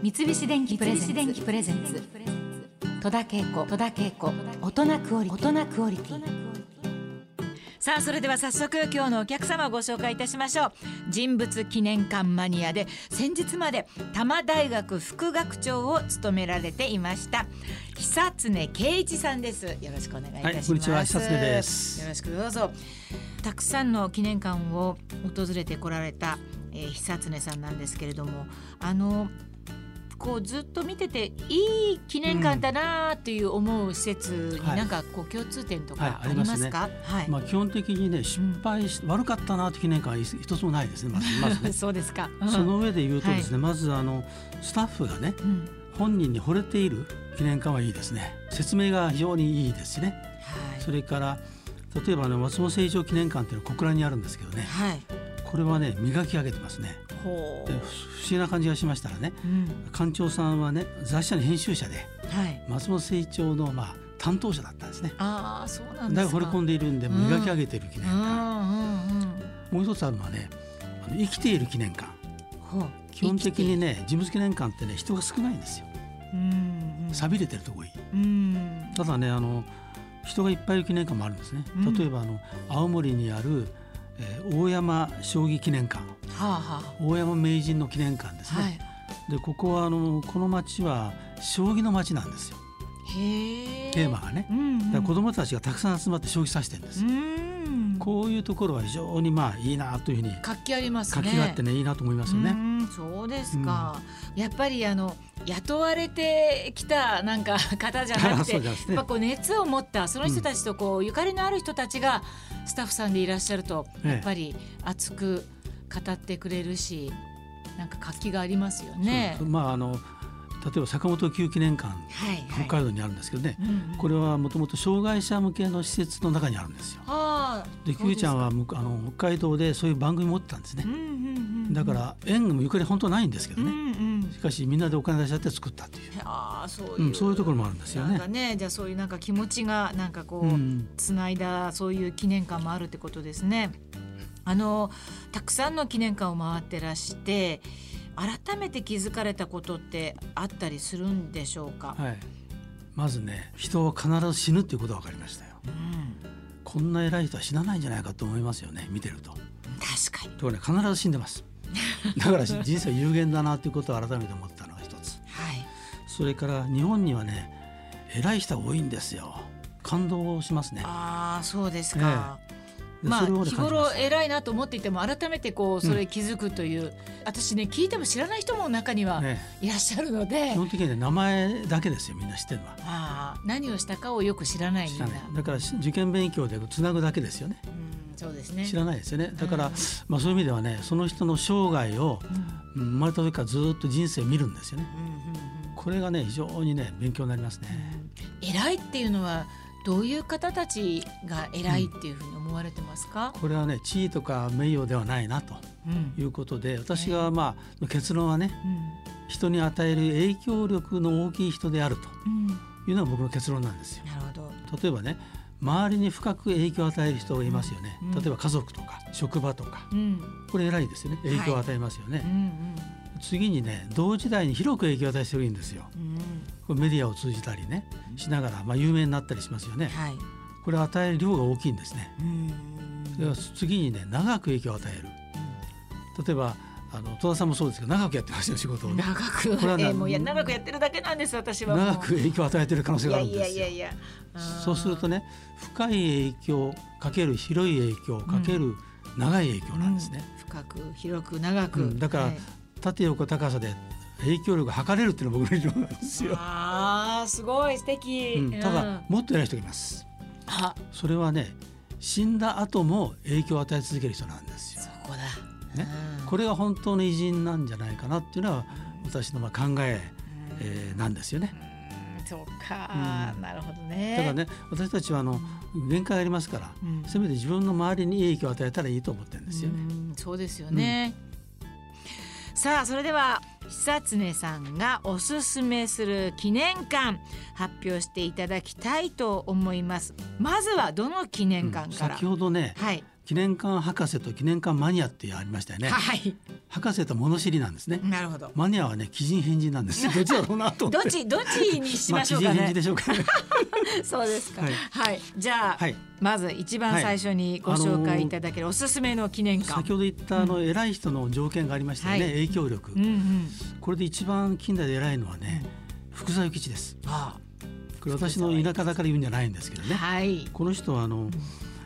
三菱電機プレゼンツ。戸田恵子。戸田恵子。大人クオリティ。大人クオリティ。さあそれでは早速今日のお客様をご紹介いたしましょう。人物記念館マニアで先日まで多摩大学副学長を務められていました久常圭一さんです。よろしくお願いいたします、はい、こんにちは。久常です。よろしくどうぞ。たくさんの記念館を訪れてこられた、えー、久常さんなんですけれどもあのこうずっと見てていい記念館だなっていう思う施設になんかこう共通点とかありますか、はい、まあ基本的にね失敗し、悪かったなって記念館は一つもないですねまず まずね。そうですか、その上で言うとですね、まずあのスタッフがね、本人に惚れている記念館はいいですね。説明が非常にいいですしね、はい、それから例えばあの松本清張記念館っていうのは小倉にあるんですけどね、はい、これはね磨き上げてますね。不思議な感じがしましたらね、うん、館長さんはね雑誌社の編集者で、はい、松本清張のまあ担当者だったんですね。ああそうなんだから惚れ込んでいるんで磨き上げている記念館、うん、もう一つあるのはねあの生きている記念館。基本的にね事務記念館ってね人が少ないんですよ。錆びれてるとこいい。ただねあの人がいっぱいいる記念館もあるんですね。例えばあの青森にあるえー、大山将棋記念館、はあはあ、大山名人の記念館ですね。はい、でここはあのこの町は将棋の町なんですよ。テーマがね、うんうん、だ子どもたちがたくさん集まって将棋指してるんですよ。こういうところは非常にまあいいなというふうに活気ありますね。活気があってねいいなと思いますよね。そうですか。うん、やっぱりあの雇われてきたなんか 方じゃなくて、ね、やっぱこう熱を持ったその人たちとこう、ゆかりのある人たちがスタッフさんでいらっしゃると、やっぱり熱く語ってくれるし、なんか活気がありますよね。まああの例えば坂本九記念館、はいはい、北海道にあるんですけどね、うんうん、これはもともと障害者向けの施設の中にあるんですよ。で九ちゃんはあの北海道でそういう番組持ってたんですね。うんうんうん、だから縁もゆかり本当ないんですけどね、うんうん、しかしみんなでお金出し合って作ったっていう。あそういう、うん、そういうところもあるんですよね。ねじゃあそういうなんか気持ちがなんかこう、うん、つないだそういう記念館もあるってことですね。あのたくさんの記念館を回ってらして改めて気づかれたことってあったりするんでしょうか、はい、まずね人は必ず死ぬっていうことが分かりましたよ、うん、こんな偉い人は死なないんじゃないかと思いますよね見てると。確かに。ところね必ず死んでます だから人生有限だなということを改めて思ったのが一つ、はい、それから日本にはね偉い人が多いんですよ。感動しますね。ああそうですか、ええ。まあ日頃偉いなと思っていても改めてこうそれ気づくという、うん、私ね聞いても知らない人も中にはいらっしゃるので、ね、基本的に、ね、名前だけですよみんな知ってるのは。あ何をしたかをよく知らないみんな。だから受験勉強でつなぐだけですよね、うん、そうですね。知らないですよね。だから、うん、まあ、そういう意味ではねその人の生涯を、生まれた時からずっと人生を見るんですよね、これがね非常にね勉強になりますね、偉いっていうのはどういう方たちが偉いっていうふうに思われてますか、これはね地位とか名誉ではないなということで、うん、私がまあ結論はね、うん、人に与える影響力の大きい人であるというのが僕の結論なんですよ。なるほど。例えばね周りに深く影響を与える人がいますよね、うん、例えば家族とか職場とか、これ偉いですよね。影響を与えますよね。はいうんうん。次にね同時代に広く影響を与えてるんですよ、うん、メディアを通じたりねしながら、まあ、有名になったりしますよね、はい、これ与える量が大きいんですね、で次にね長く影響を与える、うん、例えばあの戸田さんもそうですけど長くやってますよ仕事長く。これは、えー、もういや長くやってるだけなんです私は長く影響を与えてる可能性があるんですよいやいやいや。そうするとね深い影響かける広い影響かける長い影響なんですね、うん、深く広く長く、うん、だから、はい。縦横高さで影響力が測れるっていうのが僕の理論なんですよ。ああすごい素敵、うん、ただ、もっと偉い人がいます。それはね死んだ後も影響を与え続ける人なんですよ。そこだ。ね、これが本当の偉人なんじゃないかなっていうのは私のまあ考ええー、なんですよね。そうか、うん、なるほどね。だからね私たちはあの限界ありますから、うん、せめて自分の周りに影響を与えたらいいと思ってるんですよね。うそうですよね。さあそれでは久常さんがおすすめする記念館発表していただきたいと思います。まずはどの記念館から、うん、先ほどね、はい、記念館博士と記念館マニアってありましたよね。はい。博士と物知りなんですね。なるほど。マニアはね、奇人変人なんです。どっちだろうなとどっち、どっちにしましょうかね。まあ、変人でしょうか、ね、そうですか。はい。はい、じゃあ、はい、まず一番最初にご紹介いただけるおすすめの記念館。先ほど言ったあの、偉い人の条件がありましたよね。はい、影響力、うんうん。これで一番近代で偉いのはね、福沢諭吉です。ああ。これ私の田舎だから言うんじゃないんですけどね。はい。この人はあの、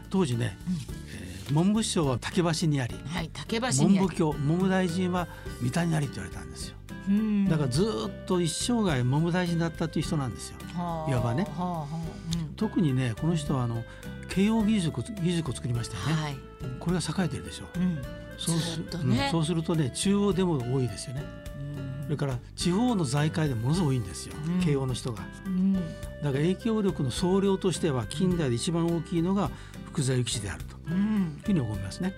当時ね。うん文部省は竹橋にあり、はい、竹橋文部教文部大臣は三田にありって言われたんですよ。だからずっと一生涯文部大臣だったという人なんですよ。いわばね。特にねこの人はあの慶応義塾義塾を作りましたよね。はい、これが栄えてるでしょ。うん、そうするとね、うん、そうするとね中央でも多いですよね。それから地方の財界でものすごい多いんですよ、うん、慶応の人が、うん、だから影響力の総量としては近代で一番大きいのが福沢諭吉であると。いうふうに思いますね。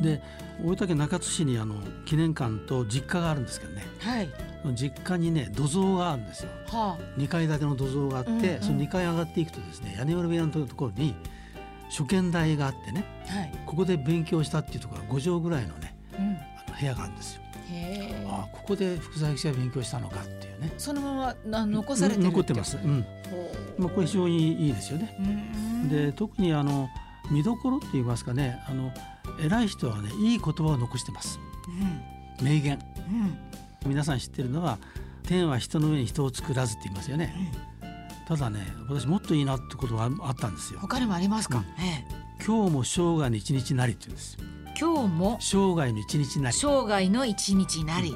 で大分県中津市にあの記念館と実家があるんですけどね、はい、実家にね土蔵があるんですよ、はあ、2階建ての土蔵があって、うん。うん、その2階上がっていくとですね屋根裏部屋のところに書見台があってね、はい、ここで勉強したっていうところが5畳ぐらいのね、うん、あの部屋があるんですよ。あここで福沢諭吉が勉強したのかっていうね。そのまま残されて残ってます、うん。まあ、これ非常にいいですよね。で特にあの見どころって言いますかね。あの偉い人はねいい言葉を残してます、うん、名言、うん、皆さん知ってるのは天は人の上に人を作らずって言いますよね、うん、ただね私もっといいなってことがあったんですよ。他にもありますか、今日も生涯の一日なりって言うんです今日も生涯の一日なり。生涯の一日なり、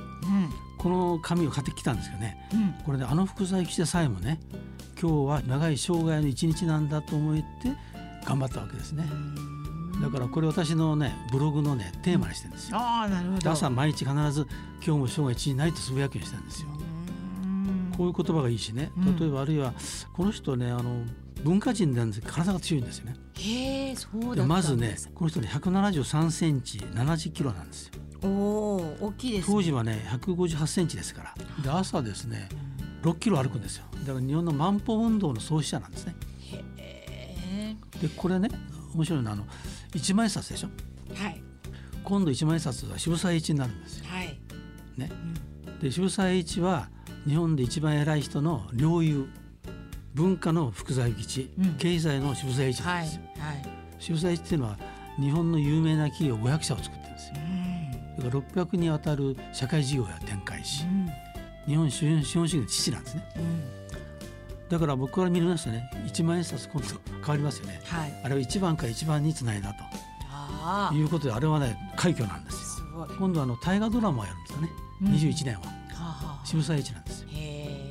この紙を買ってきたんですけどね、これで、ね、あの福沢諭吉でさえもね今日は長い生涯の一日なんだと思って頑張ったわけですね。だからこれ私のねブログのねテーマにしてるんですよ。あなるほど。朝毎日必ず今日も生涯一日ないとつぶやくようにしてるんですよ。こういう言葉がいいしね。例えばあるいはこの人ねあの文化人なんです体が強いんですよね。へえそうだまずねこの人ね173センチ70キロなんですよ。おお大きいです、ね、当時はね158センチですから。で朝ですね6キロ歩くんですよ。だから日本の万歩運動の創始者なんですね。でこれね面白いのはあの一万円札でしょ？はい。今度一万円札は渋沢栄一になるんですよ。はい。ね。うん、で渋沢栄一は日本で一番偉い人の領有文化の福沢諭吉、うん、経済の渋沢栄一なんです。よ。はい。はい、渋沢栄一っていうのは日本の有名な企業500社を作ってるんですよ。うん、だから600にわたる社会事業を展開し、うん、日本資本主義の父なんですね。うん。だから僕から見ますとね。1万円札今度変わりますよね、はい、あれは1番から1番につないだと。いうことであれはね快挙なんですよ。今度あの大河ドラマをやるんですかね、うん、21年は、はあ、渋沢栄一なんですよ。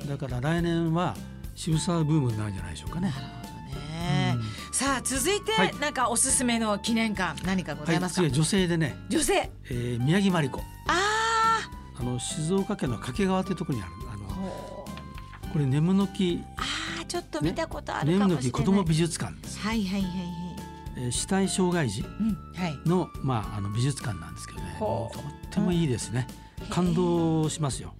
だから来年は渋沢ブームになるんじゃないでしょうかね。ね、うん、さあ続いて、はい、なんかおすすめの記念館何かございますか、はい、女性でね。女性、えー、宮城真理子。ああの静岡県の掛川というところにある。あのこれ眠の木。あちょっと見たことあるかもしれない、ね、眠の木子ども美術館。はいはいはいはいえー、死体障害児のうんはい、まあ、あの美術館なんですけどね。とってもいいですね。感動しますよ。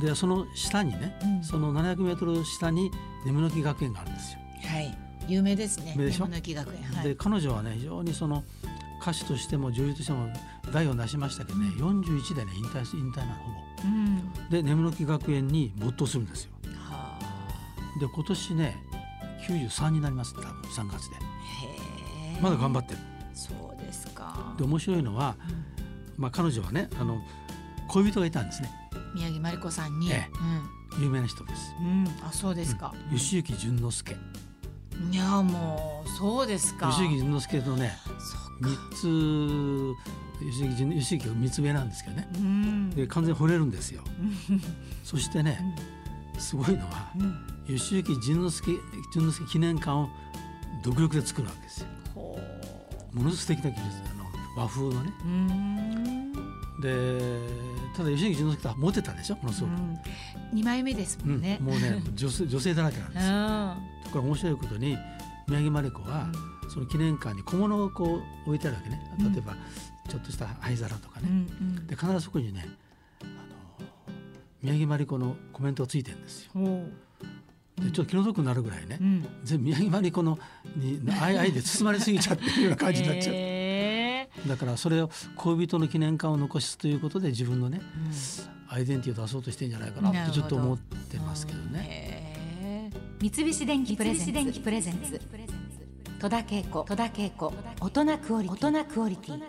でその下にね、うん、その700メートル下に眠の木学園があるんですよ。はい有名ですね。でしょ？学園。はい、で彼女はね非常にその歌手としても女優としても代を成しましたけどね、うん、41でね引退引退なほぼ。うん、で眠の木学園に没頭するんですよ。はあ、で今年ね93になります多分3月で。まだ頑張ってる。そうですか。で面白いのは、うん、まあ彼女はねあの恋人がいたんですね。宮城真理子さんに、ええ、有名な人です。うん、あそうですか。吉行淳之介。いやもうそうですか。吉行淳之介のね三つ吉行吉行が三つ上なんですけどね。で完全に惚れるんですよ。そしてね、すごいのは、吉行淳之介淳之介記念館を独力で作るわけですよ。ものすごく素敵な技術あの和風のね。でただ吉行淳之介はモテたでしょものすごく、二、枚目ですもんね、もうね女性 女性だらけなんですよ。これ面白いことに宮城真理子は、その記念館に小物をこう置いてあるわけね。例えば、ちょっとした灰皿とかね、で必ずそこにねあの宮城真理子のコメントがついてるんですよ。でちょっと気の毒になるぐらいね、うん、全部宮城まりこのに愛愛で包まれすぎちゃってるような感じになっちゃう。えー、だからそれを恋人の記念館を残すということで自分のね、うん、アイデンティティを出そうとしてんじゃないかなってちょっと思ってますけどね。三菱電機プレゼンツ。戸田恵子。大人クオリティ